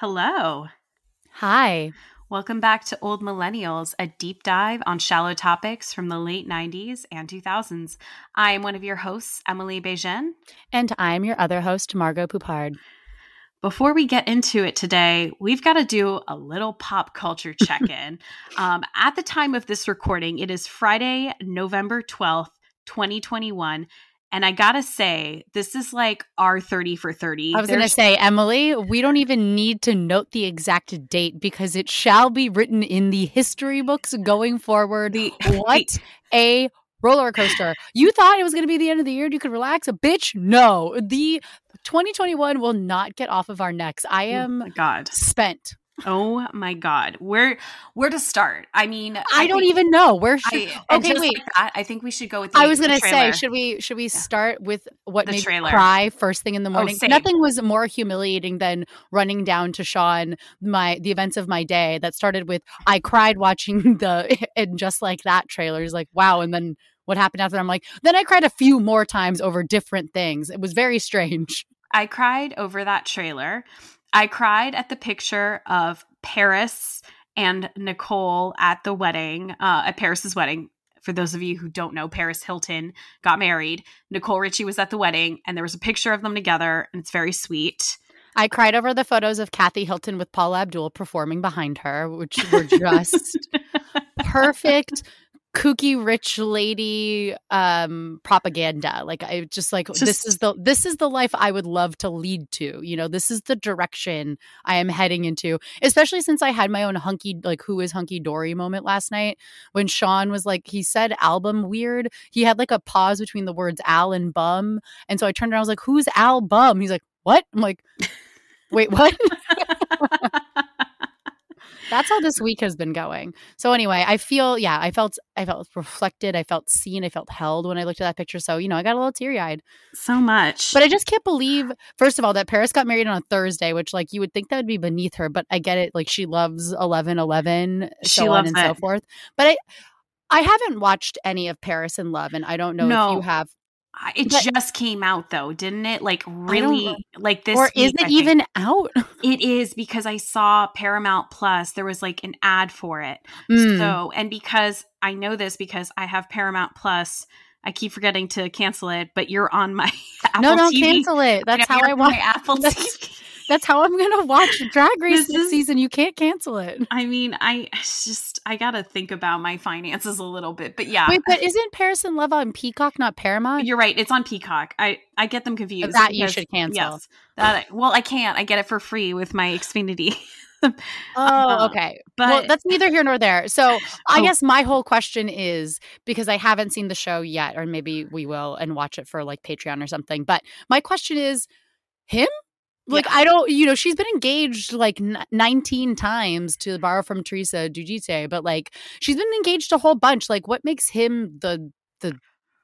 Hello. Hi. Welcome back to Old Millennials, a deep dive on shallow topics from the late 90s and 2000s. I am one of your hosts, Emily Bejen. And I'm your other host, Margot Poupard. Before we get into it today, we've got to do a little pop culture check in. um, at the time of this recording, it is Friday, November 12th, 2021. And I gotta say, this is like our 30 for 30. I was gonna say, Emily, we don't even need to note the exact date because it shall be written in the history books going forward. The- what a roller coaster. You thought it was gonna be the end of the year and you could relax? A bitch, no. The 2021 will not get off of our necks. I Oh am my God. spent. Oh my God. Where where to start? I mean, I, don't think- even know. Where should I, Okay, wait. like that, I think we should go with the I was gonna say, should we should we start with what The made trailer. me cry first thing in the Oh, morning? same. Nothing was more humiliating than running down to Sean my the events of my day that started with I cried watching the and just like that trailers like wow and then what happened after I'm like then I cried a few more times over different things. It was very strange. I cried over that trailer. I cried at the picture of Paris and Nicole at the wedding, uh, at Paris's wedding. For those of you who don't know, Paris Hilton got married. Nicole Richie was at the wedding, and there was a picture of them together, and it's very sweet. I cried over the photos of Kathy Hilton with Paula Abdul performing behind her, which were just perfect kooky rich lady um propaganda. Like i just like this is the this is the life i would love to lead to you know? This is the direction i am heading into especially since i had my own hunky like who is hunky dory moment last night when sean was like he said album weird. He had like a pause between the words al and bum and so i turned around i was like who's al bum? He's like what? I'm like wait what that's how this week has been going. So anyway, I feel yeah, I felt I felt reflected, I felt seen, I felt held when I looked at that picture. So, you know, I got a little teary-eyed. So much. But I just can't believe first of all that Paris got married on a Thursday, which like you would think that would be beneath her, but I get it like she loves 1111 She so on and so forth. But I I haven't watched any of Paris in Love and I don't know if you have it but- just came out though, didn't it? Like really, like this. or is week, I it think. even out? It is because I saw Paramount Plus. There was like an ad for it. Mm. So, and because I know this because I have Paramount Plus, I keep forgetting to cancel it. But you're on my Apple no, don't TV. cancel it. That's Yeah, how I want my Apple That's- TV. That's how I'm gonna watch Drag Race This this, is- season. You can't cancel it. I mean, I just I gotta think about my finances a little bit. But yeah, Wait, but isn't Paris in Love on Peacock, not Paramount? you're right. It's on Peacock. I I get them confused. That you should cancel. Yes, that well, I can't. I get it for free with my Xfinity. Oh, Uh, okay. but well, that's neither here nor there. So I Oh. guess my whole question is because I haven't seen the show yet, or maybe we will and watch it for like Patreon or something. But my question is, him? Like I don't, you know, she's been engaged like n- 19 times to borrow from Teresa Giudice, but like she's been engaged a whole bunch. Like, what makes him the the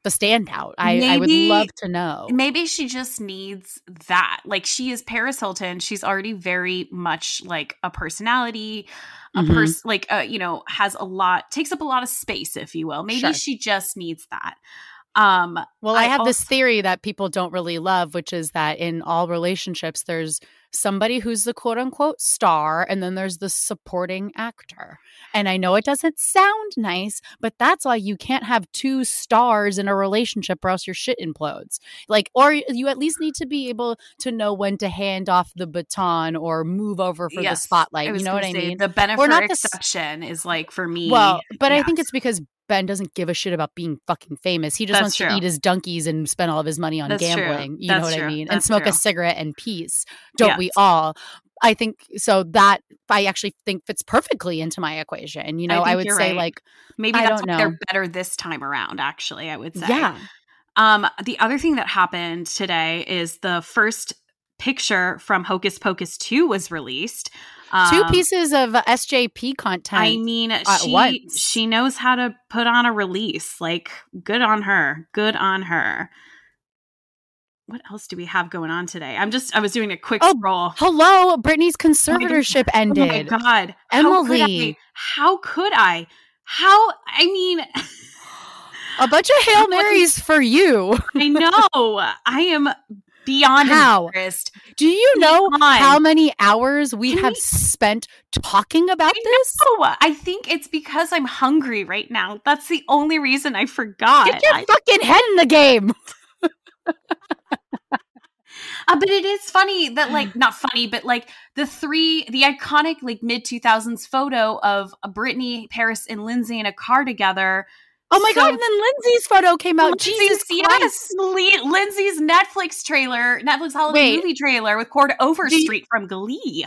the standout? I, I would love to know. Maybe she just needs that. Like she is Paris Hilton. She's already very much like a personality. a Mhm. person like uh, you know has a lot takes up a lot of space if you will maybe Sure. she just needs that um Well, I, I have this theory that people don't really love, which is that in all relationships, there's somebody who's the quote unquote star, and then there's the supporting actor. And I know it doesn't sound nice, but that's why you can't have two stars in a relationship or else your shit implodes. Like, or you at least need to be able to know when to hand off the baton or move over for the spotlight. You know what I mean? the benefit or not the exception is like for me Well, but I think it's because Ben doesn't give a shit about being fucking famous. He just That's wants true. to eat his donkeys and spend all of his money on That's true. gambling. You know That's what I true. mean? And smoke true. a cigarette and peace. Don't we all? I think so. That I actually think fits perfectly into my equation. You know, I, think would say right. like, maybe I that's don't why they're better this time around actually i would say yeah, Um, the other thing that happened today is the first picture from Hocus Pocus 2 was released. Two Um, pieces of SJP content. I mean, she she knows how to put on a release. Like, good on her. Good on her. What else do we have going on today? I'm just I was doing a quick Oh, scroll. Hello, Britney's conservatorship Oh my ended. god. How could I? Emily. How could I? How I mean A bunch of hail marys for you. I know. I am beyond How? embarrassed. Do you know how many hours we Can have we- spent talking about I this? know. I think it's because I'm hungry right now. That's the only reason I forgot. Get your I- fucking head in the game. uh, but it is funny that, like, not funny, but like the three, the iconic like mid 2000s photo of Britney, Paris, and Lindsay in a car together. Oh my So- god! And then Lindsay's photo came out. Lindsay's- Jesus Christ! yes, Lindsay's Netflix trailer, Netflix holiday Wait. movie trailer with Chord Do you- Overstreet from Glee.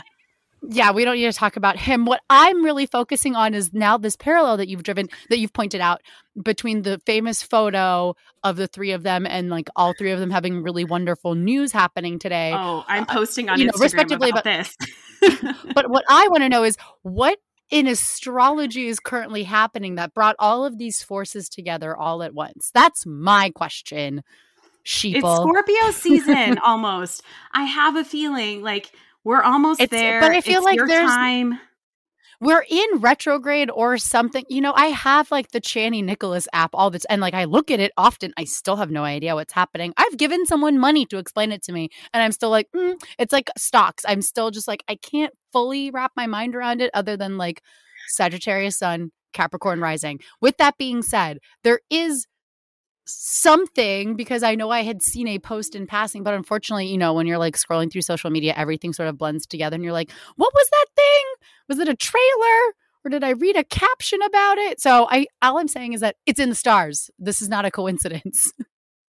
Yeah, we don't need to talk about him. What I'm really focusing on is now this parallel that you've driven, that you've pointed out between the famous photo of the three of them and like all three of them having really wonderful news happening today. Oh, I'm uh, posting on you know, Instagram respectively, about but- this. But what I want to know is what in astrology is currently happening that brought all of these forces together all at once? That's my question. It's Scorpio season almost. I have a feeling like we're almost It's- there. but I feel It's like your there's- time. We're in retrograde or something. You know, I have like the Chani Nicholas app all this, and like I look at it often. I still have no idea what's happening. I've given someone money to explain it to me, and I'm still like, mm, it's like stocks. I'm still just like, I can't fully wrap my mind around it other than like Sagittarius Sun, Capricorn rising. With that being said, there is something because I know I had seen a post in passing, but unfortunately, you know, when you're like scrolling through social media, everything sort of blends together and you're like, what was that? Was it a trailer? Or did I read a caption about it? So I all I'm saying is that it's in the stars. This is not a coincidence.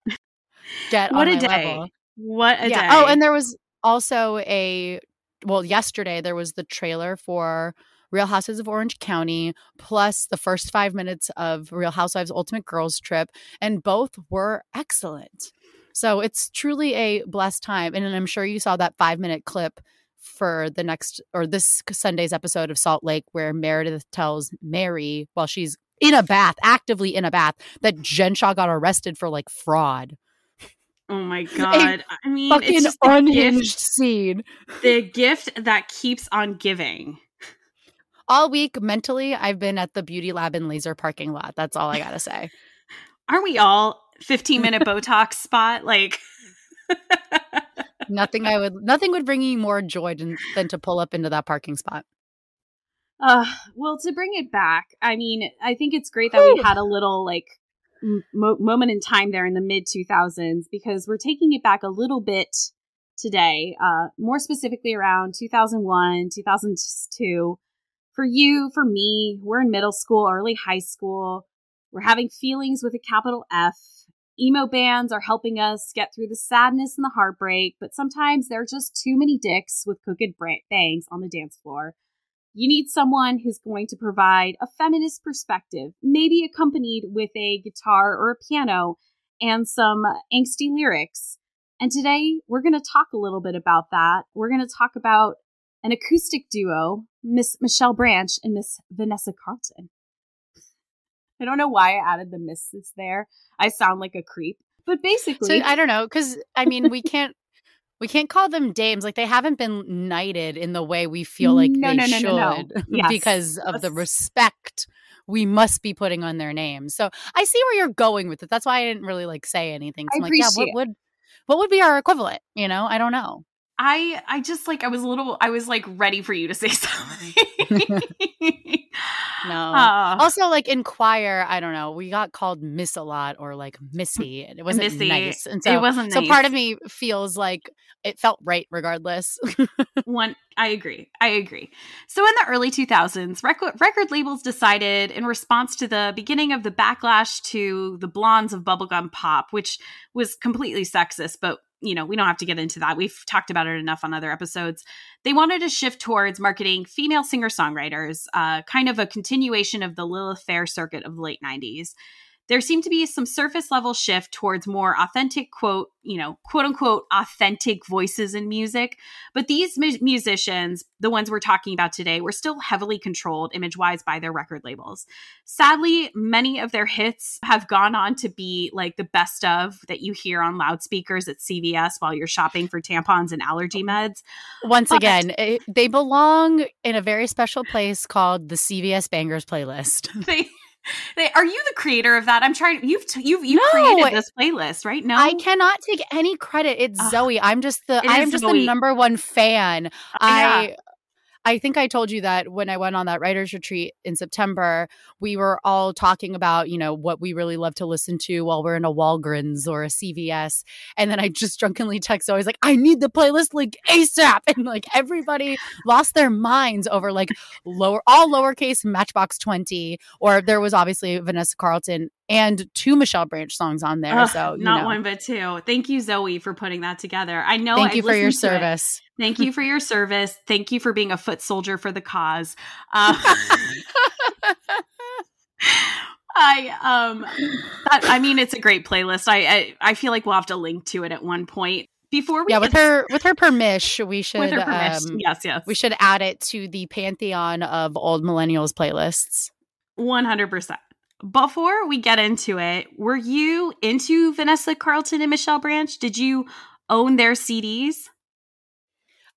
Get What a day. level. What a yeah. Oh, day. Oh, and there was also a well, yesterday there was the trailer for Real Houses of Orange County, plus the first five minutes of Real Housewives Ultimate Girls Trip, and both were excellent. So it's truly a blessed time. And I'm sure you saw that five minute clip for the next or this Sunday's episode of Salt Lake where Meredith tells Mary while she's in a bath, actively in a bath, that Jen Shah got arrested for like fraud. oh my god. I mean, Fucking it's just unhinged gift, scene. the gift that keeps on giving. all week mentally i've been at the beauty lab in laser parking lot that's all i gotta say Aren't we all 15 minute Botox spot? Like, nothing i would nothing would bring you more joy than, than to pull up into that parking spot Uh, well, to bring it back, I mean, I think it's great that we had a little like mo- moment in time there in the mid 2000s because we're taking it back a little bit today, uh, more specifically around 2001, 2002. For you, for me, we're in middle school, early high school. We're having feelings with a capital F. Emo bands are helping us get through the sadness and the heartbreak, but sometimes there are just too many dicks with crooked bangs on the dance floor. You need someone who's going to provide a feminist perspective, maybe accompanied with a guitar or a piano and some angsty lyrics. And today we're going to talk a little bit about that. We're going to talk about an acoustic duo, Miss Michelle Branch and Miss Vanessa Carlton. I don't know why I added the misses there. I sound like a creep. But basically, so i don't know because i mean we can't we can't call them dames. Like they haven't been knighted in the way we feel like No, they no, no, should. Yes. because of the respect we must be putting on their names. So I see where you're going with it. That's why I didn't really like say anything. I I'm like, yeah, what would what would be our equivalent? You know, I don't know. I I just like I was a little I was like ready for you to say something. No. Uh, also, like in choir, I don't know. We got called Miss a lot or like Missy, and it wasn't Missy. nice. And It so, wasn't so part of me feels like it felt right regardless. One, I agree. I agree. So in the early 2000s, record, record labels decided, in response to the beginning of the backlash to the blondes of bubblegum pop, which was completely sexist, but you know we don't have to get into that. We've talked about it enough on other episodes. They wanted to shift towards marketing female singer songwriters, uh, kind of a continuation of the Lilith Fair circuit of the late 90s. There seemed to be some surface level shift towards more authentic, quote, you know, quote unquote, authentic voices in music. But these mu- musicians, the ones we're talking about today, were still heavily controlled image wise by their record labels. Sadly, many of their hits have gone on to be like the best of that you hear on loudspeakers at CVS while you're shopping for tampons and allergy meds. Once But- again, it, they belong in a very special place called the CVS Bangers playlist. They, they, are you the creator of that? I'm trying. You've t- you've you No. created this playlist, right? No, I cannot take any credit. It's Ugh. Zoe. I'm just the I am just Zoe. the number one fan. Yeah. I I think I told you that when I went on that writers retreat in September, we were all talking about, you know, what we really love to listen to while we're in a Walgreens or a CVS. And then I just drunkenly text always like, I need the playlist link ASAP. And like everybody lost their minds over like lower all lowercase matchbox 20. Or there was obviously Vanessa Carlton and two Michelle Branch songs on there. Ugh, so you not know. one but two. Thank you, Zoe, for putting that together. I know. Thank I've you for your service. Thank you for your service. Thank you for being a foot soldier for the cause. Um, I um, that, I mean, it's a great playlist. I, I I feel like we'll have to link to it at one point before we yeah, with her with her permission, we should with her permission. um, yes, yes, we should add it to the pantheon of old millennials playlists. one hundred percent. Before we get into it, were you into Vanessa Carlton and Michelle Branch? Did you own their CDs?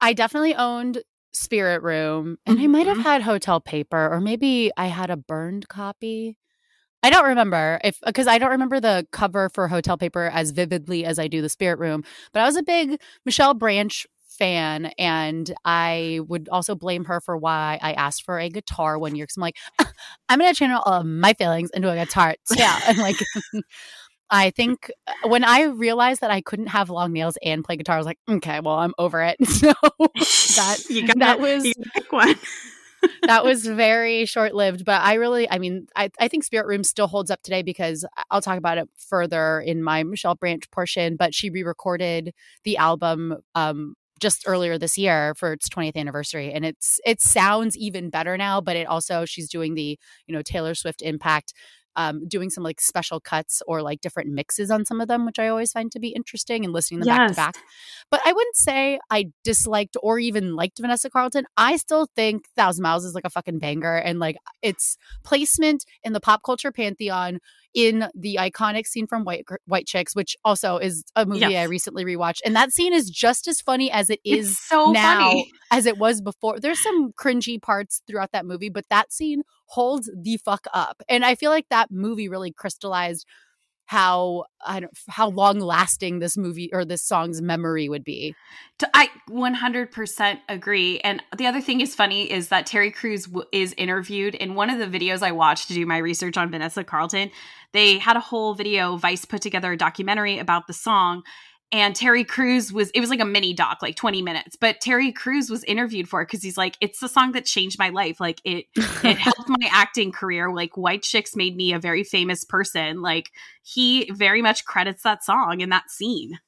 I definitely owned Spirit Room, and I might have Mhm. had Hotel Paper, or maybe I had a burned copy. I don't remember if because I don't remember the cover for Hotel Paper as vividly as I do the Spirit Room. But I was a big Michelle Branch fan, and I would also blame her for why I asked for a guitar one year. Because I'm like, I'm gonna channel all of my feelings into a guitar. Yeah, and like. I think uh, when I realized that I couldn't have long nails and play guitar, I was like, okay, well, I'm over it. So that you got that was pick one. that was very short lived. But I really, I mean, I, I think Spirit Room still holds up today because I'll talk about it further in my Michelle Branch portion. But she re recorded the album um, just earlier this year for its 20th anniversary and it's it sounds even better now but it also she's doing the you know Taylor Swift impact um, doing some like special cuts or like different mixes on some of them, which I always find to be interesting and listening them back to back. But I wouldn't say I disliked or even liked Vanessa Carlton. I still think Thousand Miles is like a fucking banger and like its placement in the pop culture pantheon in the iconic scene from White White Chicks, which also is a movie I recently rewatched, and that scene is just as funny as it is It's so now funny. as it was before. There's some cringy parts throughout that movie, but that scene holds the fuck up. And I feel like that movie really crystallized how I don't how long lasting this movie or this song's memory would be. I 100% agree. And the other thing is funny is that Terry Crews w- is interviewed in one of the videos I watched to do my research on Vanessa Carlton. They had a whole video, Vice put together a documentary about the song. And Terry Crews was, it was like a mini doc, like 20 minutes. But Terry Crews was interviewed for it because he's like, it's the song that changed my life. Like, it, it helped my acting career. Like, White Chicks made me a very famous person. Like, he very much credits that song in that scene.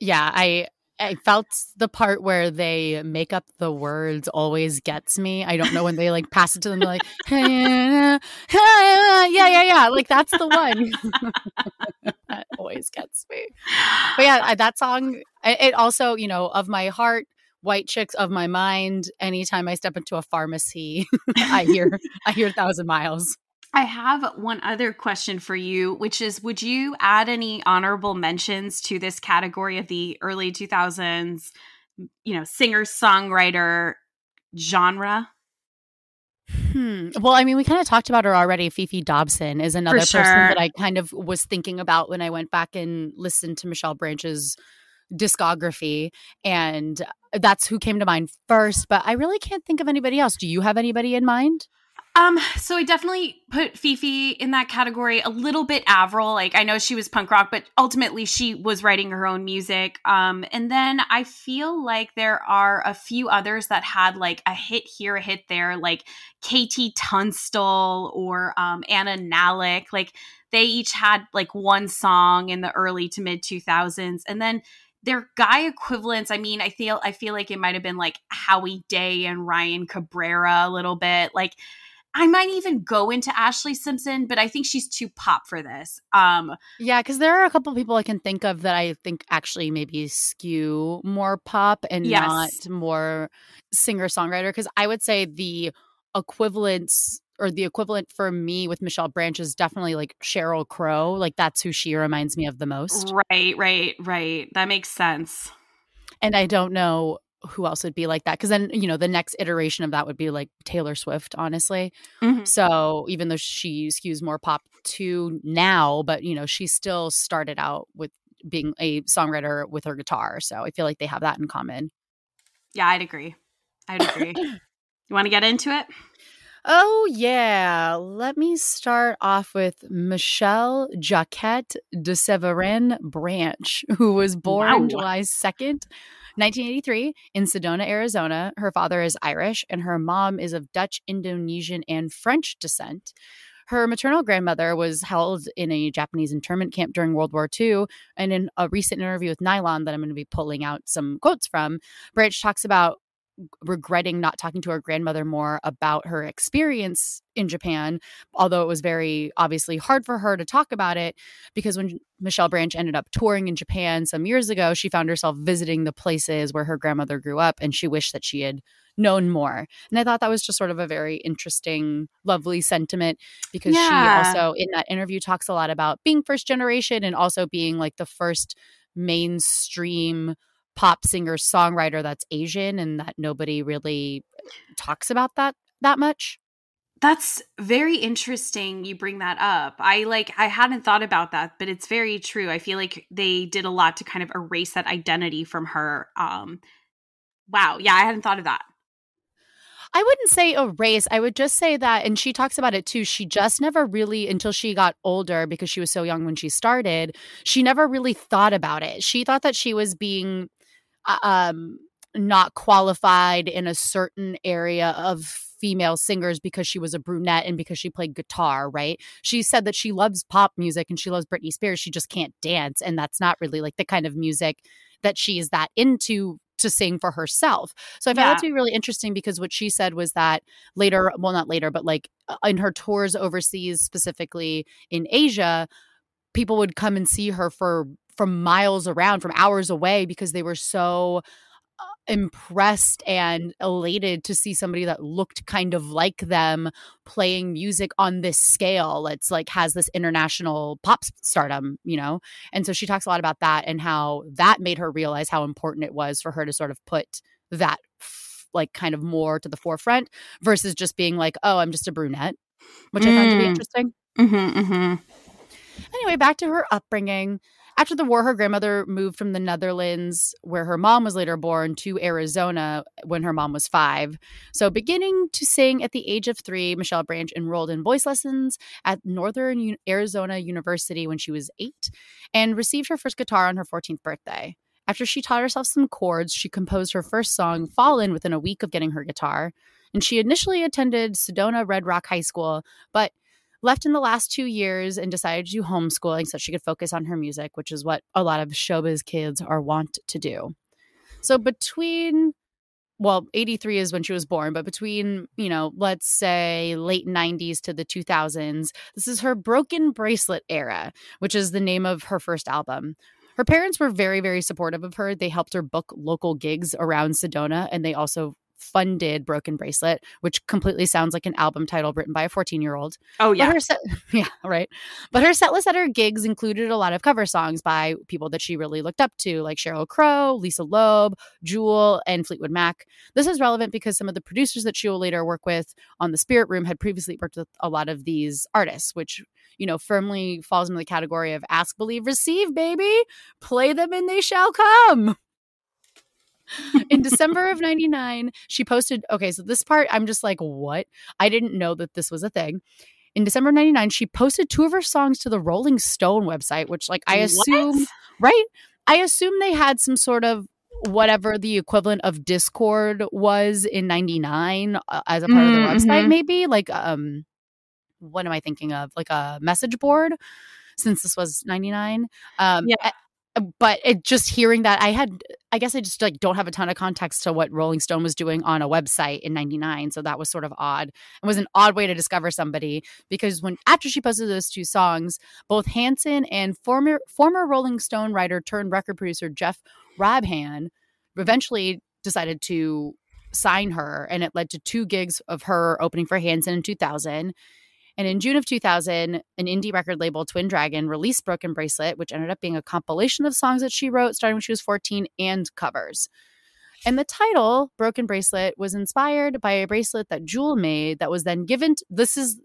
yeah, I I felt the part where they make up the words always gets me. I don't know when they like pass it to them, like, yeah, yeah, yeah. Like that's the one. that always gets me. But yeah, that song, it also, you know, of my heart, white chicks of my mind. Anytime I step into a pharmacy, I hear, I hear a Thousand Miles. I have one other question for you, which is Would you add any honorable mentions to this category of the early 2000s, you know, singer songwriter genre? Hmm. Well, I mean, we kind of talked about her already. Fefe Dobson is another sure. person that I kind of was thinking about when I went back and listened to Michelle Branch's discography. And that's who came to mind first. But I really can't think of anybody else. Do you have anybody in mind? Um, so I definitely put Fefe in that category. A little bit Avril, like I know she was punk rock, but ultimately she was writing her own music. Um, and then I feel like there are a few others that had like a hit here, a hit there, like KT Tunstall or um, Anna Nalick. Like they each had like one song in the early to mid two thousands, and then their guy equivalents. I mean, I feel I feel like it might have been like Howie Day and Ryan Cabrera a little bit, like I might even go into Ashlee Simpson, but I think she's too pop for this. Um, yeah, because there are a couple people I can think of that I think actually maybe skew more pop and yes. not more singer songwriter. Because I would say the equivalence or the equivalent for me with Michelle Branch is definitely like Sheryl Crow. Like that's who she reminds me of the most. Right, right, right. That makes sense. And I don't know who else would be like that because then you know the next iteration of that would be like taylor swift honestly mm-hmm. so even though she skews more pop to now but you know she still started out with being a songwriter with her guitar so i feel like they have that in common yeah i'd agree i'd agree you want to get into it Oh, yeah. Let me start off with Michelle Jacquette de Severin Branch, who was born wow. July 2nd, 1983 in Sedona, Arizona. Her father is Irish and her mom is of Dutch, Indonesian, and French descent. Her maternal grandmother was held in a Japanese internment camp during World War II. And in a recent interview with Nylon that I'm going to be pulling out some quotes from, Branch talks about regretting not talking to her grandmother more about her experience in Japan, although it was very obviously hard for her to talk about it because when Michelle Branch ended up touring in Japan some years ago, she found herself visiting the places where her grandmother grew up and she wished that she had known more. And I thought that was just sort of a very interesting, lovely sentiment because yeah. she also in that interview talks a lot about being first generation and also being like the first mainstream pop singer songwriter that's Asian and that nobody really talks about that that much. That's very interesting you bring that up. I like I hadn't thought about that, but it's very true. I feel like they did a lot to kind of erase that identity from her. Um wow, yeah, I hadn't thought of that. I wouldn't say erase. I would just say that, and she talks about it too. She just never really, until she got older, because she was so young when she started, she never really thought about it. She thought that she was being um, not qualified in a certain area of female singers because she was a brunette and because she played guitar, right? She said that she loves pop music and she loves Britney Spears. She just can't dance. And that's not really like the kind of music that she is that into to sing for herself. So I found yeah. that to be really interesting because what she said was that later, well, not later, but like uh, in her tours overseas, specifically in Asia, people would come and see her for from miles around, from hours away, because they were so uh, impressed and elated to see somebody that looked kind of like them playing music on this scale it's like has this international pop stardom you know and so she talks a lot about that and how that made her realize how important it was for her to sort of put that like kind of more to the forefront versus just being like oh i'm just a brunette which mm. i found to be mm. interesting mm-hmm, mm-hmm. anyway back to her upbringing after the war, her grandmother moved from the Netherlands, where her mom was later born, to Arizona when her mom was five. So, beginning to sing at the age of three, Michelle Branch enrolled in voice lessons at Northern Arizona University when she was eight and received her first guitar on her 14th birthday. After she taught herself some chords, she composed her first song, Fallen, within a week of getting her guitar. And she initially attended Sedona Red Rock High School, but left in the last two years and decided to do homeschooling so she could focus on her music, which is what a lot of showbiz kids are wont to do. So between well, 83 is when she was born, but between, you know, let's say late 90s to the 2000s, this is her Broken Bracelet era, which is the name of her first album. Her parents were very, very supportive of her. They helped her book local gigs around Sedona, and they also funded Broken Bracelet, which completely sounds like an album title written by a 14 year old. Oh, yeah. Her set, yeah, right. But her set list at her gigs included a lot of cover songs by people that she really looked up to, like Sheryl Crow, Lisa Loeb, Jewel, and Fleetwood Mac. This is relevant because some of the producers that she will later work with on the Spirit Room had previously worked with a lot of these artists, which you know, firmly falls into the category of ask, believe, receive, baby. Play them and they shall come. In December of 99, she posted, okay, so this part, I'm just like, what? I didn't know that this was a thing. In December of 99, she posted two of her songs to the Rolling Stone website, which, like, I assume, What? right? I assume they had some sort of whatever the equivalent of Discord was in 99 uh, as a part of the website, Mhm. maybe. Like, um, what am I thinking of? Like a message board since this was 99. Um, Yeah. A- but it just hearing that I had, I guess I just like don't have a ton of context to what Rolling Stone was doing on a website in 99. So that was sort of odd. It was an odd way to discover somebody because when, after she posted those two songs, both Hanson and former, former Rolling Stone writer turned record producer Jeff Rabhan eventually decided to sign her and it led to two gigs of her opening for Hanson in 2000 and in June of 2000, an indie record label, Twin Dragon, released Broken Bracelet, which ended up being a compilation of songs that she wrote starting when she was 14 and covers. And the title, Broken Bracelet, was inspired by a bracelet that Jewel made that was then given. To, this is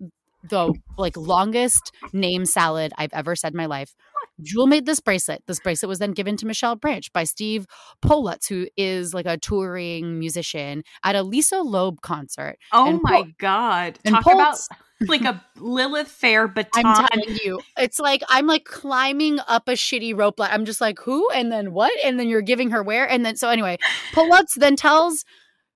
the like longest name salad I've ever said in my life. Jewel made this bracelet. This bracelet was then given to Michelle Branch by Steve Poltz, who is like a touring musician at a Lisa Loeb concert. Oh And my Pol- God. and Talk about like a Lilith Fair baton. I'm telling you, it's like I'm like climbing up a shitty rope. Like I'm just like, who? And then what? And then you're giving her where? And then so anyway, Poltz then tells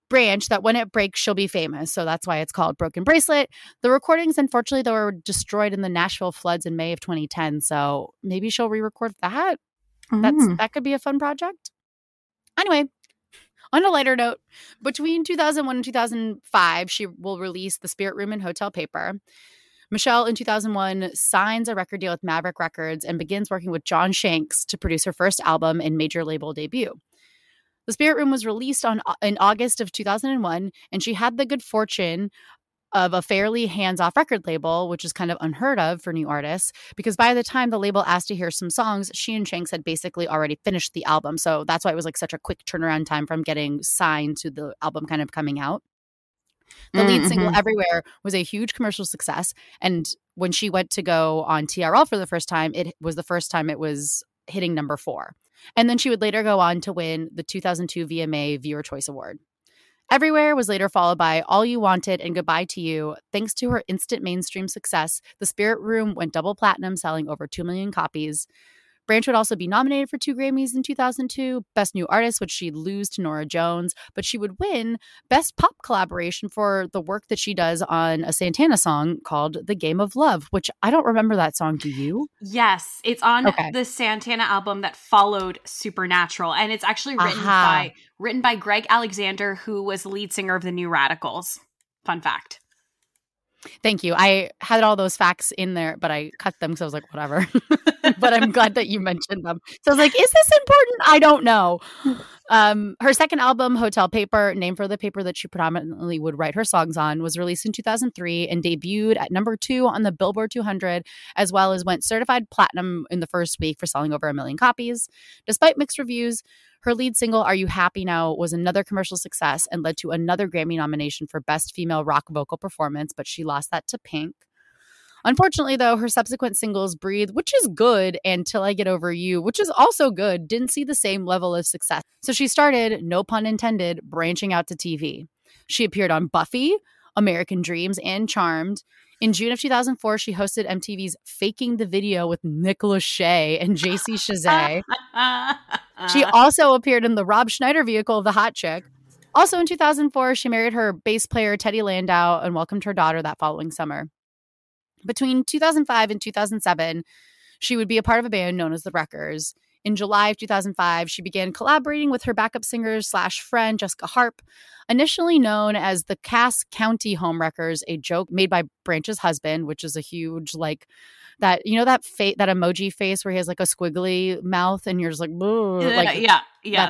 Branch that when it breaks, she'll be famous. So that's why it's called Broken Bracelet. The recordings, unfortunately, though, were destroyed in the Nashville floods in May of 2010. So maybe she'll re-record that. That's Mm. that could be a fun project. Anyway, on a lighter note, between 2001 and 2005, she will release The Spirit Room and Hotel Paper. Michelle in 2001 signs a record deal with Maverick Records and begins working with John Shanks to produce her first album and major label debut. The Spirit Room was released on uh, in August of 2001 and she had the good fortune of a fairly hands-off record label, which is kind of unheard of for new artists because by the time the label asked to hear some songs, she and Shanks had basically already finished the album. So that's why it was like such a quick turnaround time from getting signed to the album kind of coming out. The lead mm, single. Mm-hmm. Everywhere was a huge commercial success. And when she went to go on TRL for the first time, it was the first time it was hitting number four. And then she would later go on to win the 2002 VMA Viewer Choice Award. Everywhere was later followed by All You Wanted and Goodbye to You. Thanks to her instant mainstream success, The Spirit Room went double platinum, selling over 2 million copies. Branch would also be nominated for two Grammys in 2002 Best New Artist, which she'd lose to Norah Jones, but she would win Best Pop Collaboration for the work that she does on a Santana song called The Game of Love, which I don't remember that song. Do you? Yes, it's on Okay. the Santana album that followed Supernatural, and it's actually written Aha. by written by Greg Alexander, who was the lead singer of the New Radicals. Fun fact. Thank you. I had all those facts in there, but I cut them because I was like, whatever. but I'm glad that you mentioned them. So I was like, is this important? I don't know. Um, her second album, Hotel Paper, named for the paper that she predominantly would write her songs on, was released in 2003 and debuted at number two on the Billboard 200, as well as went certified platinum in the first week for selling over a million copies. Despite mixed reviews, her lead single, Are You Happy Now, was another commercial success and led to another Grammy nomination for Best Female Rock Vocal Performance, but she lost that to Pink. Unfortunately, though, her subsequent singles, Breathe, which is good, and Till I Get Over You, which is also good, didn't see the same level of success. So she started, no pun intended, branching out to TV. She appeared on Buffy, American Dreams, and Charmed. In June of 2004, she hosted MTV's Faking the Video with Nicola Shea and JC Chasez. She also appeared in the Rob Schneider vehicle, The Hot Chick. Also in 2004, she married her bass player Teddy Landau and welcomed her daughter that following summer. Between 2005 and 2007, she would be a part of a band known as the Wreckers. In July of 2005, she began collaborating with her backup singer slash friend Jessica Harp, initially known as the Cass County Homewreckers, a joke made by Branch's husband, which is a huge like that you know that fa- that emoji face where he has like a squiggly mouth and you're just like, like yeah, yeah.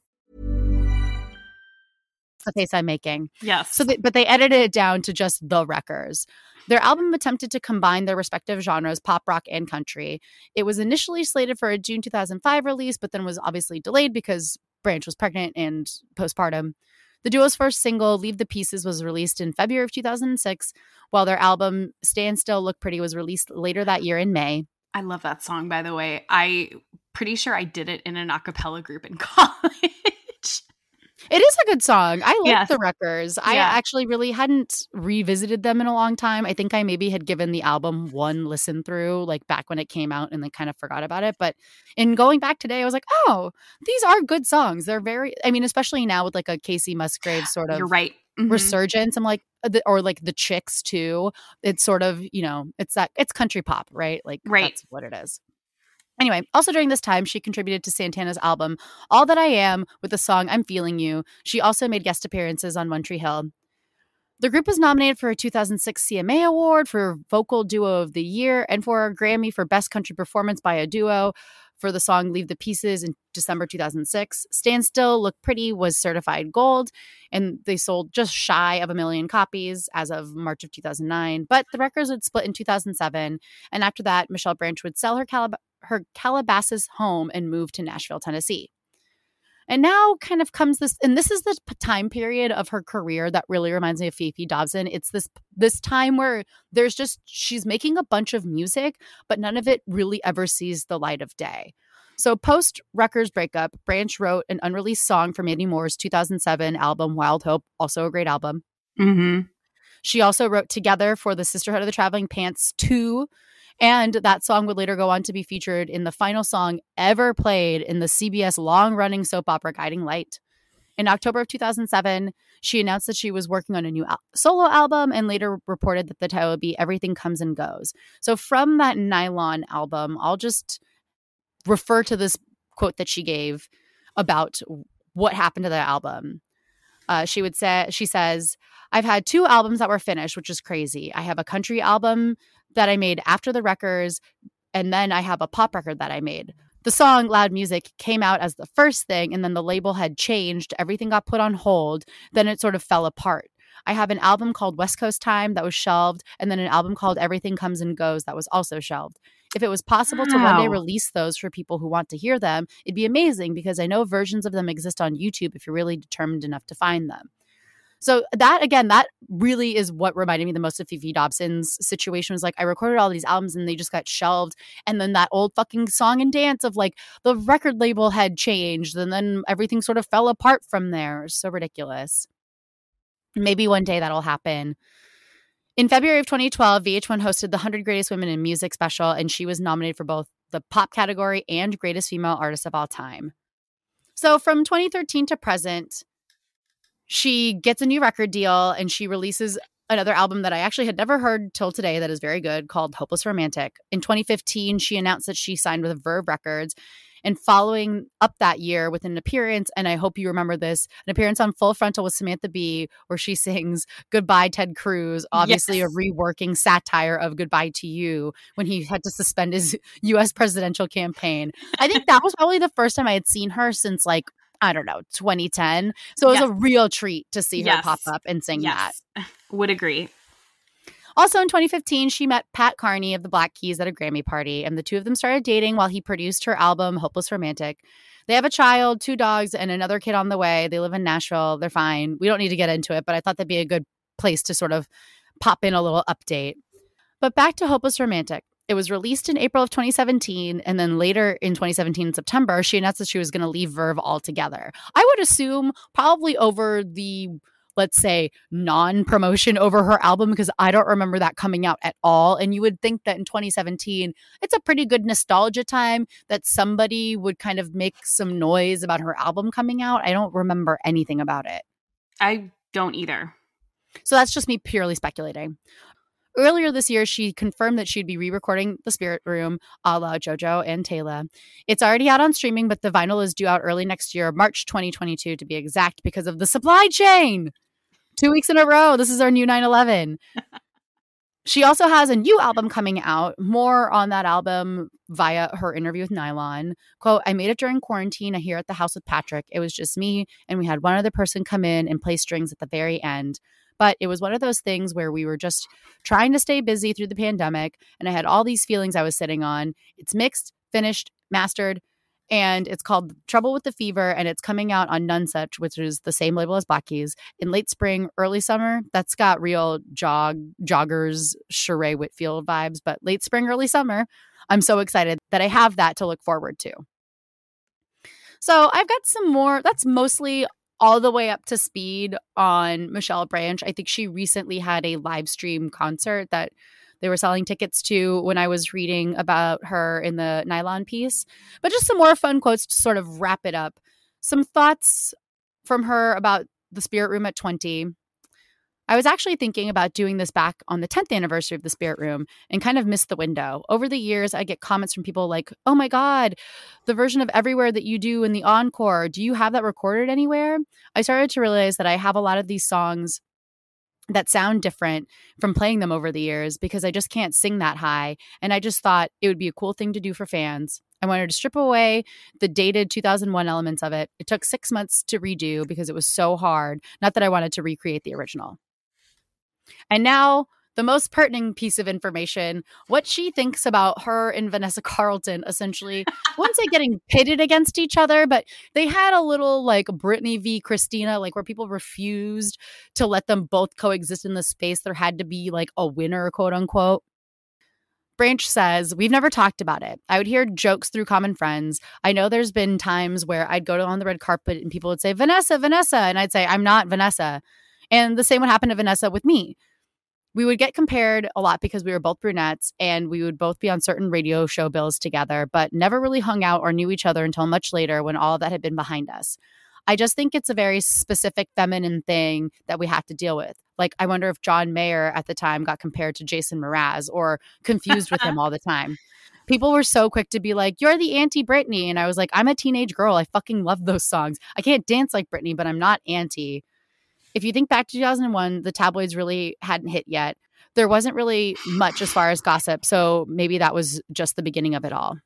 The face I'm making. Yes. So, they, but they edited it down to just the Wreckers. Their album attempted to combine their respective genres, pop, rock, and country. It was initially slated for a June 2005 release, but then was obviously delayed because Branch was pregnant and postpartum. The duo's first single, Leave the Pieces, was released in February of 2006, while their album Stand Still Look Pretty was released later that year in May. I love that song, by the way. I pretty sure I did it in an a cappella group in college. It is a good song. I like Yes. the Wreckers. I actually really hadn't revisited them in a long time. I think I maybe had given the album one listen through, like back when it came out, and then kind of forgot about it. But in going back today, I was like, oh, these are good songs. They're very, I mean, especially now with like a Kacey Musgrave sort of You're right. Mhm. resurgence. I'm like, uh, or like the Chicks too. It's sort of, you know, it's that, it's country pop, right? Like, Right. that's what it is. Anyway, also during this time, she contributed to Santana's album All That I Am with the song I'm Feeling You. She also made guest appearances on One Tree Hill. The group was nominated for a 2006 CMA Award for Vocal Duo of the Year and for a Grammy for Best Country Performance by a Duo for the song Leave the Pieces in December 2006. Stand Still, Look Pretty was certified gold, and they sold just shy of a million copies as of March of 2009. But the Wreckers would split in 2007, and after that, Michelle Branch would sell her, Calab- her Calabasas home and moved to Nashville, Tennessee. And now kind of comes this, and this is the time period of her career that really reminds me of Fefe Dobson. It's this this time where there's just she's making a bunch of music, but none of it really ever sees the light of day. So post Wreckers breakup, Branch wrote an unreleased song for Mandy Moore's 2007 album Wild Hope, also a great album. Mhm. She also wrote Together for the Sisterhood of the Traveling Pants 2. And that song would later go on to be featured in the final song ever played in the CBS long running soap opera Guiding Light. In October of 2007, she announced that she was working on a new al- solo album and later reported that the title would be Everything Comes and Goes. So, from that Nylon album, I'll just refer to this quote that she gave about what happened to the album. Uh, she would say, she says, I've had two albums that were finished, which is crazy. I have a country album that I made after the Wreckers, and then I have a pop record that I made. The song Loud Music came out as the first thing, and then the label had changed. Everything got put on hold. Then it sort of fell apart. I have an album called West Coast Time that was shelved, and then an album called Everything Comes and Goes that was also shelved. If it was possible to one day release those for people who want to hear them, it'd be amazing because I know versions of them exist on YouTube if you're really determined enough to find them. So that again, that really is what reminded me the most of Fefe Dobson's situation was like I recorded all these albums and they just got shelved. And then that old fucking song and dance of like the record label had changed and then everything sort of fell apart from there. So ridiculous. Maybe one day that'll happen. In February of 2012, VH1 hosted the 100 Greatest Women in Music special, and she was nominated for both the pop category and Greatest Female Artist of All Time. So from 2013 to present, she gets a new record deal and she releases another album that I actually had never heard till today that is very good called Hopeless Romantic. In 2015, she announced that she signed with Verve Records. And following up that year with an appearance, and I hope you remember this, an appearance on Full Frontal with Samantha Bee, where she sings Goodbye, Ted Cruz, obviously Yes. a reworking satire of Goodbye to You when he had to suspend his US presidential campaign. I think that was probably the first time I had seen her since like, I don't know, 2010. So it was Yes. a real treat to see her Yes. pop up and sing that. Would agree. Also in 2015, she met Pat Carney of the Black Keys at a Grammy party, and the two of them started dating while he produced her album, Hopeless Romantic. They have a child, two dogs, and another kid on the way. They live in Nashville. They're fine. We don't need to get into it, but I thought that'd be a good place to sort of pop in a little update. But back to Hopeless Romantic. It was released in April of 2017, and then later in 2017, in September, she announced that she was going to leave Verve altogether. I would assume probably over the let's say non promotion over her album because I don't remember that coming out at all. And you would think that in 2017, it's a pretty good nostalgia time that somebody would kind of make some noise about her album coming out. I don't remember anything about it. I don't either. So that's just me purely speculating. Earlier this year, she confirmed that she'd be re recording The Spirit Room a la JoJo and Taylor. It's already out on streaming, but the vinyl is due out early next year, March 2022 to be exact, because of the supply chain. Two weeks in a row. This is our new 9 11. she also has a new album coming out. More on that album via her interview with Nylon. Quote, I made it during quarantine here at the house with Patrick. It was just me, and we had one other person come in and play strings at the very end. But it was one of those things where we were just trying to stay busy through the pandemic. And I had all these feelings I was sitting on. It's mixed, finished, mastered, and it's called Trouble with the Fever, and it's coming out on Nonesuch, which is the same label as Black Keys, in late spring, early summer. That's got real jog joggers, Sheree Whitfield vibes, but late spring, early summer. I'm so excited that I have that to look forward to. So I've got some more. That's mostly all the way up to speed on Michelle Branch. I think she recently had a live stream concert that they were selling tickets to when I was reading about her in the nylon piece. But just some more fun quotes to sort of wrap it up. Some thoughts from her about the spirit room at 20 I was actually thinking about doing this back on the 10th anniversary of the Spirit Room and kind of missed the window. Over the years, I get comments from people like, oh my God, the version of Everywhere that you do in the encore, do you have that recorded anywhere? I started to realize that I have a lot of these songs that sound different from playing them over the years because I just can't sing that high. And I just thought it would be a cool thing to do for fans. I wanted to strip away the dated 2001 elements of it. It took six months to redo because it was so hard. Not that I wanted to recreate the original. And now the most pertinent piece of information what she thinks about her and Vanessa Carlton, essentially. Once they getting pitted against each other, but they had a little like Britney v. Christina, like where people refused to let them both coexist in the space. There had to be like a winner, quote unquote. Branch says, We've never talked about it. I would hear jokes through common friends. I know there's been times where I'd go on the red carpet and people would say, Vanessa, Vanessa. And I'd say, I'm not Vanessa. And the same would happen to Vanessa with me we would get compared a lot because we were both brunettes and we would both be on certain radio show bills together, but never really hung out or knew each other until much later when all of that had been behind us. I just think it's a very specific feminine thing that we have to deal with. Like, I wonder if John Mayer at the time got compared to Jason Mraz or confused with him all the time. People were so quick to be like, You're the anti Britney. And I was like, I'm a teenage girl. I fucking love those songs. I can't dance like Britney, but I'm not anti if you think back to 2001, the tabloids really hadn't hit yet. There wasn't really much as far as gossip. So maybe that was just the beginning of it all.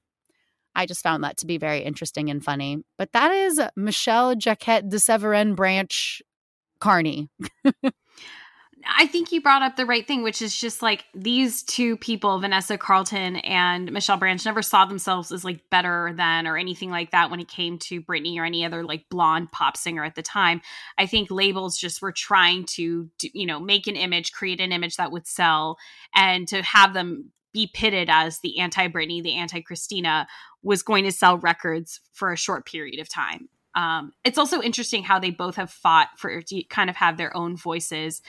I just found that to be very interesting and funny. But that is Michelle Jacquet DeSevren Branch Carney. I think you brought up the right thing, which is just like these two people, Vanessa Carlton and Michelle Branch, never saw themselves as like better than or anything like that when it came to Britney or any other like blonde pop singer at the time. I think labels just were trying to, you know, make an image, create an image that would sell, and to have them be pitted as the anti Britney, the anti Christina was going to sell records for a short period of time. Um, it's also interesting how they both have fought for to kind of have their own voices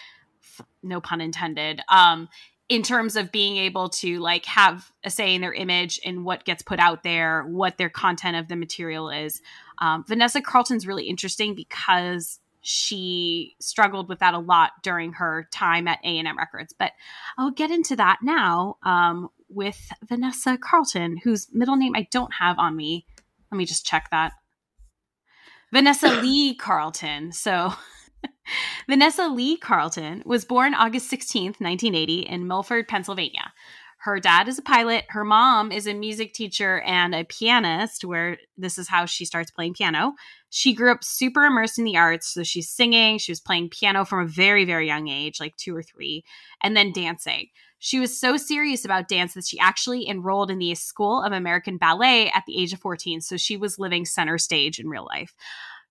no pun intended um in terms of being able to like have a say in their image and what gets put out there what their content of the material is. Um, vanessa carlton's really interesting because she struggled with that a lot during her time at a&m records. But i'll get into that now um, with vanessa carlton whose middle name i don't have on me. Let me just check that. Vanessa lee carlton. So Vanessa Lee Carlton was born August 16th, 1980, in Milford, Pennsylvania. Her dad is a pilot. Her mom is a music teacher and a pianist, where this is how she starts playing piano. She grew up super immersed in the arts. So she's singing, she was playing piano from a very, very young age, like two or three, and then dancing. She was so serious about dance that she actually enrolled in the School of American Ballet at the age of 14. So she was living center stage in real life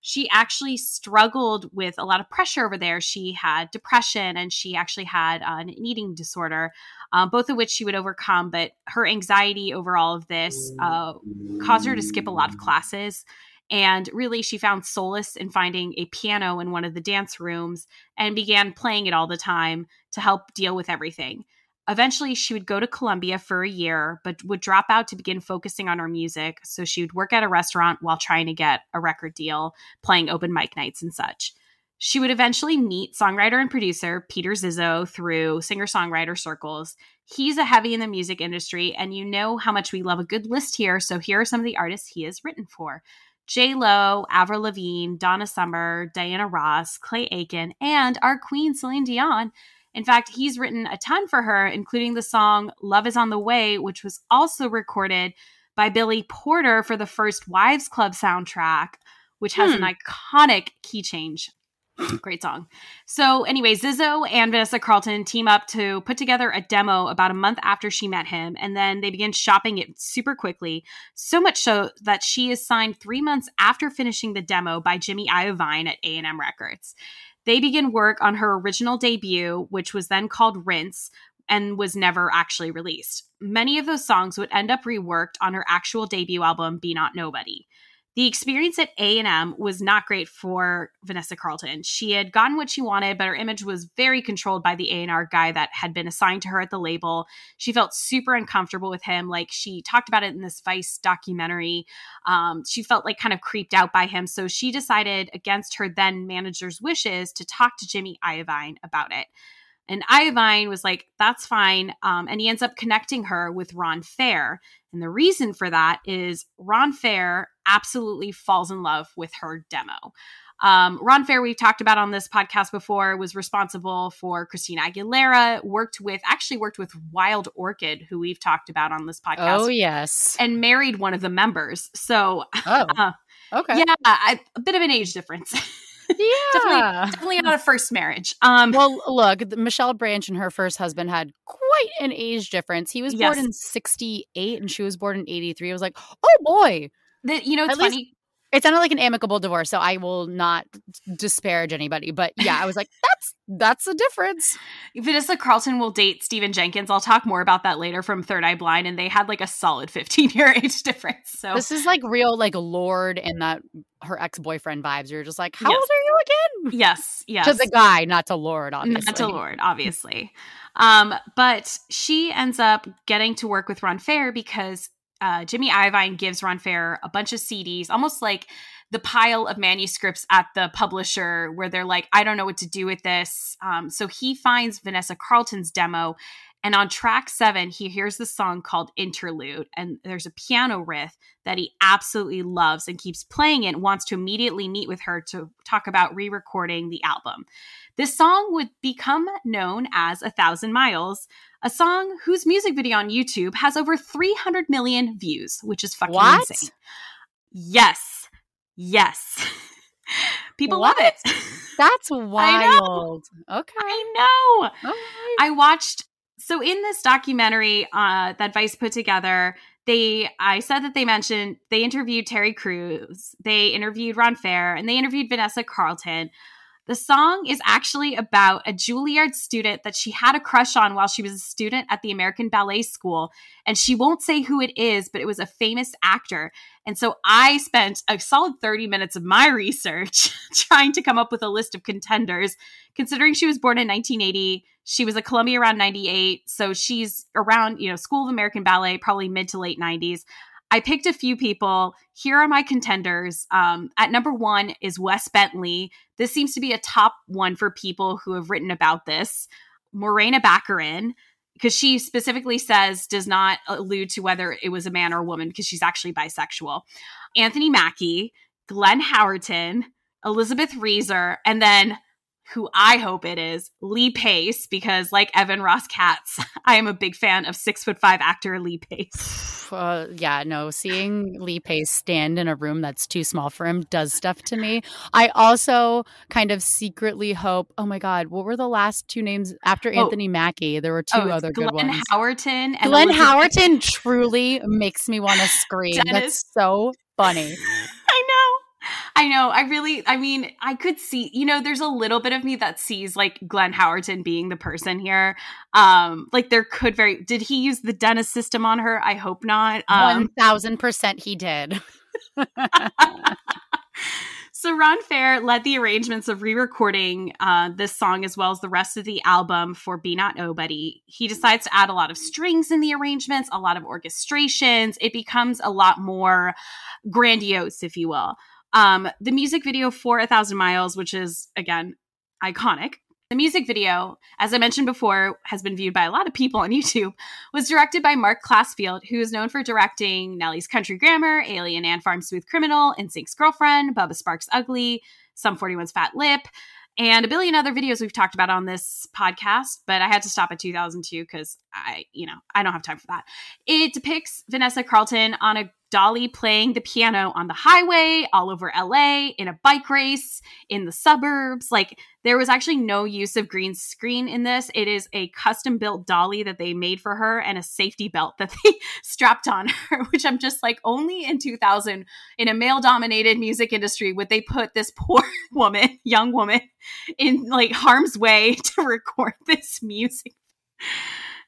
she actually struggled with a lot of pressure over there. She had depression and she actually had uh, an eating disorder, uh, both of which she would overcome. But her anxiety over all of this uh, caused her to skip a lot of classes. And really, she found solace in finding a piano in one of the dance rooms and began playing it all the time to help deal with everything. Eventually, she would go to Columbia for a year, but would drop out to begin focusing on her music. So she would work at a restaurant while trying to get a record deal, playing open mic nights and such. She would eventually meet songwriter and producer Peter Zizzo through singer songwriter circles. He's a heavy in the music industry, and you know how much we love a good list here. So here are some of the artists he has written for J Lo, Avril Lavigne, Donna Summer, Diana Ross, Clay Aiken, and our queen Celine Dion. In fact, he's written a ton for her, including the song Love is on the Way, which was also recorded by Billy Porter for the first Wives Club soundtrack, which has hmm. an iconic key change. Great song. So, anyway, Zizzo and Vanessa Carlton team up to put together a demo about a month after she met him, and then they begin shopping it super quickly. So much so that she is signed three months after finishing the demo by Jimmy Iovine at A&M Records. They begin work on her original debut, which was then called Rinse and was never actually released. Many of those songs would end up reworked on her actual debut album, Be Not Nobody. The experience at A&M was not great for Vanessa Carlton. She had gotten what she wanted, but her image was very controlled by the A&R guy that had been assigned to her at the label. She felt super uncomfortable with him. Like she talked about it in this Vice documentary. Um, she felt like kind of creeped out by him. So she decided against her then manager's wishes to talk to Jimmy Iovine about it. And Iovine was like, that's fine. Um, and he ends up connecting her with Ron Fair. And the reason for that is Ron Fair absolutely falls in love with her demo. Um, Ron Fair, we've talked about on this podcast before, was responsible for Christina Aguilera, worked with, actually worked with Wild Orchid, who we've talked about on this podcast. Oh, yes. And married one of the members. So, oh, uh, okay. Yeah, I, a bit of an age difference. Yeah, definitely, definitely not a first marriage. Um, well, look, Michelle Branch and her first husband had quite an age difference. He was yes. born in '68, and she was born in '83. I was like, oh boy. The, you know, it's At funny. Least- it sounded like an amicable divorce, so I will not disparage anybody. But yeah, I was like, that's that's the difference. Vanessa Carlton will date Stephen Jenkins. I'll talk more about that later from Third Eye Blind, and they had like a solid 15 year age difference. So this is like real like Lorde and that her ex boyfriend vibes. You're just like, how yes. old are you again? Yes, yes. to the guy, not to Lorde, obviously. Not to Lorde, obviously. um, but she ends up getting to work with Ron Fair because uh, Jimmy Iovine gives Ron Fair a bunch of CDs, almost like the pile of manuscripts at the publisher where they're like, I don't know what to do with this. Um, so he finds Vanessa Carlton's demo. And on track seven, he hears the song called Interlude. And there's a piano riff that he absolutely loves and keeps playing it, wants to immediately meet with her to talk about re recording the album. This song would become known as A Thousand Miles, a song whose music video on YouTube has over 300 million views, which is fucking what? insane. Yes. Yes. People what? love it. That's wild. I okay. I know. Right. I watched so in this documentary uh, that Vice put together, they I said that they mentioned they interviewed Terry Crews, they interviewed Ron Fair, and they interviewed Vanessa Carlton. The song is actually about a Juilliard student that she had a crush on while she was a student at the American Ballet School. And she won't say who it is, but it was a famous actor. And so I spent a solid 30 minutes of my research trying to come up with a list of contenders. Considering she was born in 1980, she was at Columbia around 98. So she's around, you know, School of American Ballet, probably mid to late 90s. I picked a few people. Here are my contenders. Um, at number one is Wes Bentley. This seems to be a top one for people who have written about this. Morena Baccarin, because she specifically says does not allude to whether it was a man or a woman because she's actually bisexual. Anthony Mackie, Glenn Howerton, Elizabeth Reaser, and then who I hope it is, Lee Pace, because like Evan Ross Katz, I am a big fan of six foot five actor Lee Pace. Uh, yeah, no, seeing Lee Pace stand in a room that's too small for him does stuff to me. I also kind of secretly hope, oh my God, what were the last two names after Oh. Anthony Mackie? There were two Oh, other Glenn good ones. Howerton and Glenn Elizabeth- Howerton truly makes me want to scream. Dennis. That's so funny. I know. I really, I mean, I could see, you know, there's a little bit of me that sees like Glenn Howerton being the person here. Um, like there could very, did he use the Dennis system on her? I hope not. Um, One thousand percent, he did. so Ron Fair led the arrangements of re-recording uh, this song as well as the rest of the album for "Be Not Nobody." He decides to add a lot of strings in the arrangements, a lot of orchestrations. It becomes a lot more grandiose, if you will. Um, the music video for "A Thousand Miles," which is again iconic. The music video, as I mentioned before, has been viewed by a lot of people on YouTube, was directed by Marc Klasfeld, who is known for directing Nelly's Country Grammar, Alien Ant Farm Smooth Criminal, NSYNC's Girlfriend, Bubba Sparxxx Ugly, Sum 41's Fat Lip, and a billion other videos we've talked about on this podcast, but I had to stop at 2002 because I, you know, I don't have time for that. It depicts Vanessa Carlton on a dolly playing the piano on the highway, all over LA, in a bike race, in the suburbs. Like, there was actually no use of green screen in this. It is a custom built dolly that they made for her and a safety belt that they strapped on her, which I'm just like, only in 2000, in a male dominated music industry, would they put this poor woman, young woman, in like harm's way to record this music.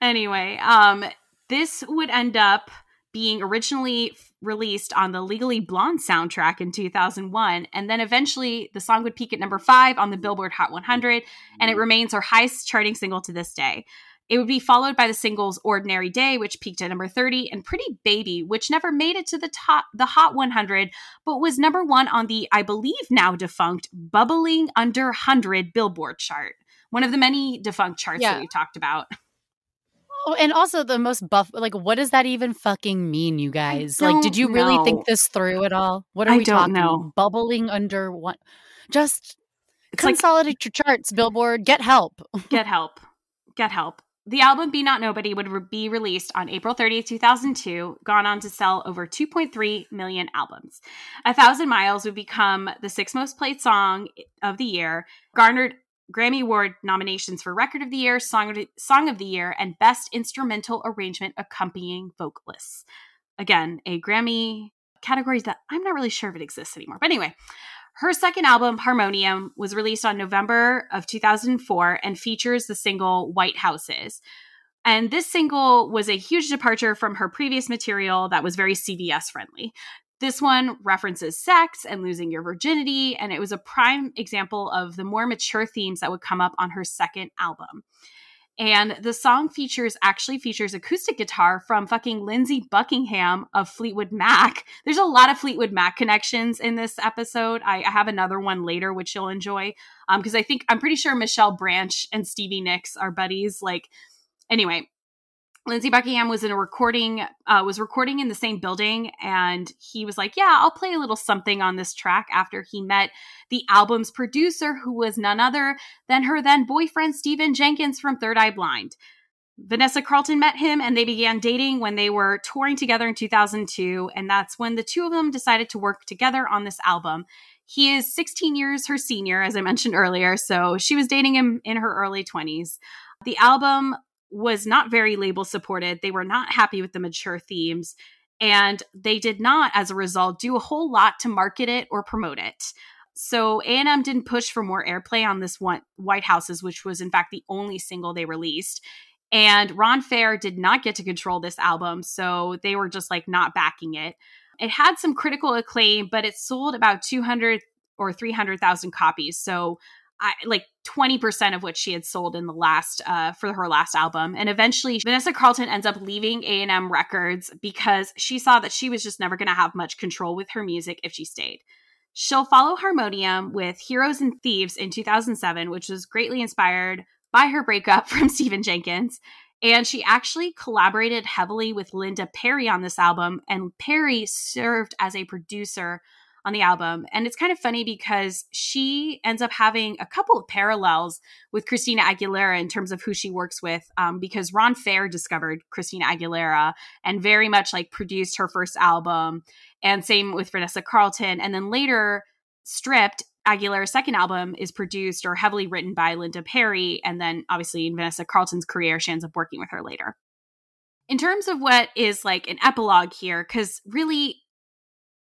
Anyway, um, this would end up being originally released on the Legally Blonde soundtrack in 2001, and then eventually the song would peak at number five on the Billboard Hot 100, and it mm-hmm. remains her highest charting single to this day. It would be followed by the singles "Ordinary Day," which peaked at number 30, and "Pretty Baby," which never made it to the top, the Hot 100, but was number one on the, I believe, now defunct "Bubbling Under 100" Billboard chart, one of the many defunct charts Yeah. that we've talked about. Oh, and also the most buff. Like, what does that even fucking mean, you guys? Like, did you really think this through at all? What are I we talking? know. Bubbling under what? Just It's like consolidate your charts, Billboard. Get help. get help get help the album be not nobody would re- be released on april 30th 2002 gone on to sell over 2.3 million albums a thousand miles would become the sixth most played song of the year garnered grammy award nominations for record of the year song of the, song of the year and best instrumental arrangement accompanying vocalists again a grammy category that i'm not really sure if it exists anymore but anyway her second album, Harmonium, was released on November of 2004 and features the single White Houses. And this single was a huge departure from her previous material that was very CVS friendly. This one references sex and losing your virginity, and it was a prime example of the more mature themes that would come up on her second album. And the song features actually features acoustic guitar from fucking Lindsey Buckingham of Fleetwood Mac. There's a lot of Fleetwood Mac connections in this episode. I, I have another one later, which you'll enjoy. Um, because I think I'm pretty sure Michelle Branch and Stevie Nicks are buddies. Like, anyway, Lindsey Buckingham was in a recording, uh, was recording in the same building, and he was like, "Yeah, I'll play a little something on this track." After he met the album's producer, who was none other than her then boyfriend Stephen Jenkins from Third Eye Blind. Vanessa Carlton met him, and they began dating when they were touring together in 2002, and that's when the two of them decided to work together on this album. He is 16 years her senior, as I mentioned earlier, so she was dating him in her early 20s. The album was not very label supported. They were not happy with the mature themes, and they did not, as a result, do a whole lot to market it or promote it. So A&M didn't push for more airplay on this one White Houses, which was in fact the only single they released. And Ron Fair did not get to control this album, so they were just like not backing it. It had some critical acclaim, but it sold about 200 or 300,000 copies. So I, like 20% of what she had sold in the last uh, for her last album. And eventually vanessa carlton ends up leaving a&m records because she saw that she was just never going to have much control with her music if she stayed. She'll follow harmonium with heroes and thieves in 2007 which was greatly inspired by her breakup from stephen jenkins. And she actually collaborated heavily with linda perry on this album and perry served as a producer on the album. And it's kind of funny because she ends up having a couple of parallels with Christina Aguilera in terms of who she works with, um, because Ron Fair discovered Christina Aguilera and very much like produced her first album. And same with Vanessa Carlton. And then later, Stripped, Aguilera's second album is produced or heavily written by Linda Perry. And then obviously in Vanessa Carlton's career, she ends up working with her later. In terms of what is like an epilogue here, because really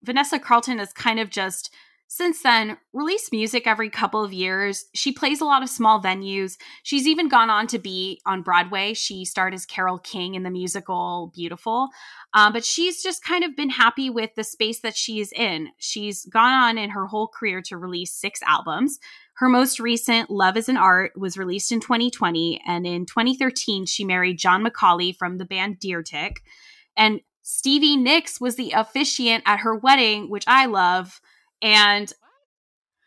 Vanessa Carlton is kind of just since then released music every couple of years. She plays a lot of small venues. She's even gone on to be on Broadway. She starred as Carole King in the musical Beautiful. Um, but she's just kind of been happy with the space that she is in. She's gone on in her whole career to release six albums. Her most recent, Love is an Art, was released in 2020. And in 2013, she married John McCauley from the band Deer Tick. And Stevie Nicks was the officiant at her wedding, which I love. And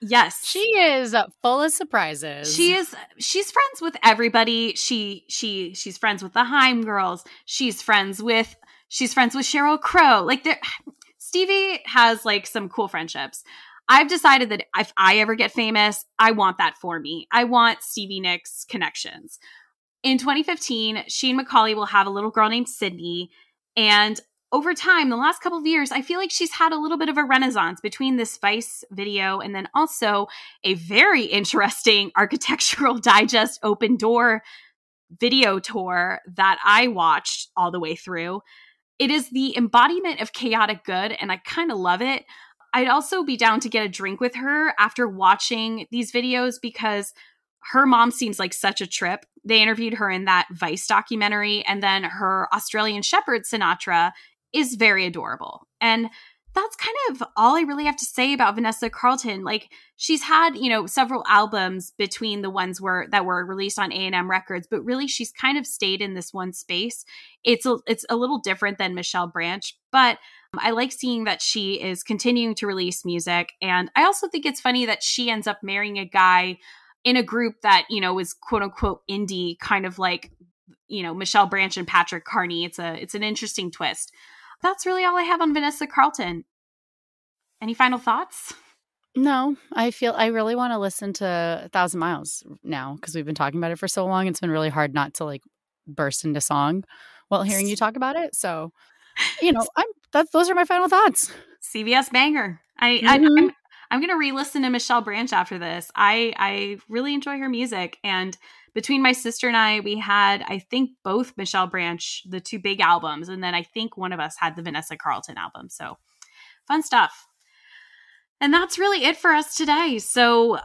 yes, she is full of surprises. She is she's friends with everybody. She she she's friends with the Haim girls. She's friends with she's friends with Sheryl Crow. Like there Stevie has like some cool friendships. I've decided that if I ever get famous, I want that for me. I want Stevie Nicks connections. In 2015, she and McCauley will have a little girl named Sydney. And over time, the last couple of years, I feel like she's had a little bit of a renaissance between this Vice video and then also a very interesting Architectural Digest open door video tour that I watched all the way through. It is the embodiment of chaotic good, and I kind of love it. I'd also be down to get a drink with her after watching these videos because her mom seems like such a trip. They interviewed her in that Vice documentary, and then her Australian Shepherd, Sinatra, is very adorable. And that's kind of all I really have to say about Vanessa Carlton. Like she's had, you know, several albums between the ones were that were released on A&M Records, but really she's kind of stayed in this one space. It's a, it's a little different than Michelle Branch, but um, I like seeing that she is continuing to release music and I also think it's funny that she ends up marrying a guy in a group that, you know, is quote unquote indie kind of like you know, Michelle Branch and Patrick Carney. It's a it's an interesting twist that's really all I have on Vanessa Carlton. Any final thoughts? No, I feel I really want to listen to A Thousand Miles now because we've been talking about it for so long. It's been really hard not to like burst into song while hearing you talk about it. So, you know, I'm that's those are my final thoughts. CVS banger. I, mm-hmm. I I'm, I'm gonna re-listen to Michelle Branch after this. I I really enjoy her music and between my sister and I, we had, I think, both Michelle Branch, the two big albums, and then I think one of us had the Vanessa Carlton album. So fun stuff. And that's really it for us today. So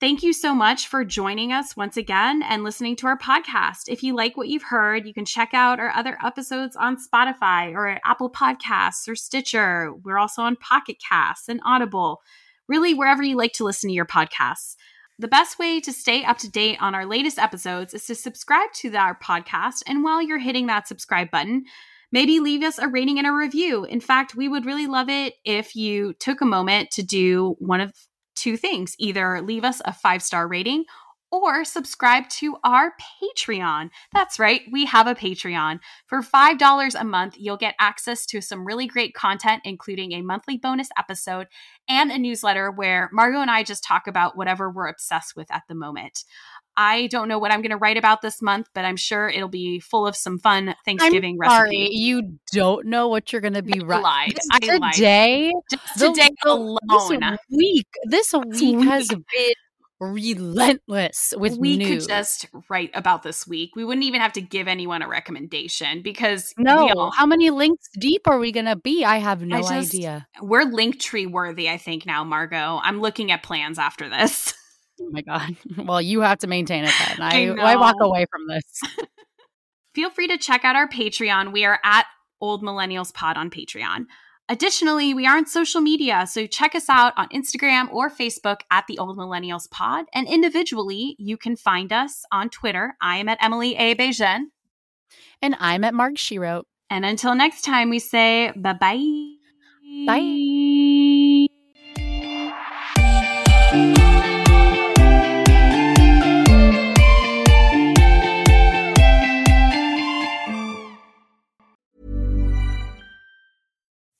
thank you so much for joining us once again and listening to our podcast. If you like what you've heard, you can check out our other episodes on Spotify or Apple Podcasts or Stitcher. We're also on Pocket Casts and Audible, really wherever you like to listen to your podcasts. The best way to stay up to date on our latest episodes is to subscribe to our podcast. And while you're hitting that subscribe button, maybe leave us a rating and a review. In fact, we would really love it if you took a moment to do one of two things either leave us a five star rating or subscribe to our Patreon. That's right, we have a Patreon. For $5 a month, you'll get access to some really great content, including a monthly bonus episode and a newsletter where Margot and I just talk about whatever we're obsessed with at the moment. I don't know what I'm going to write about this month, but I'm sure it'll be full of some fun Thanksgiving I'm sorry, recipes. You don't know what you're going to be writing today. Lied. Just today the, alone. This week, this week, week has been relentless with we news. could just write about this week. We wouldn't even have to give anyone a recommendation because no you know, how many links deep are we gonna be? I have no I just, idea. we're link tree worthy i think now margot. I'm looking at plans after this. Oh my god. Well you have to maintain it then. I, I, I walk away from this. Feel free to check out our patreon. We are at old millennials pod on patreon Additionally, we are on social media, so check us out on Instagram or Facebook at the Old Millennials Pod. And individually, you can find us on Twitter. I am at Emily A. Bejen. And I'm at Marg She-Wrote. And until next time, we say bye-bye. Bye.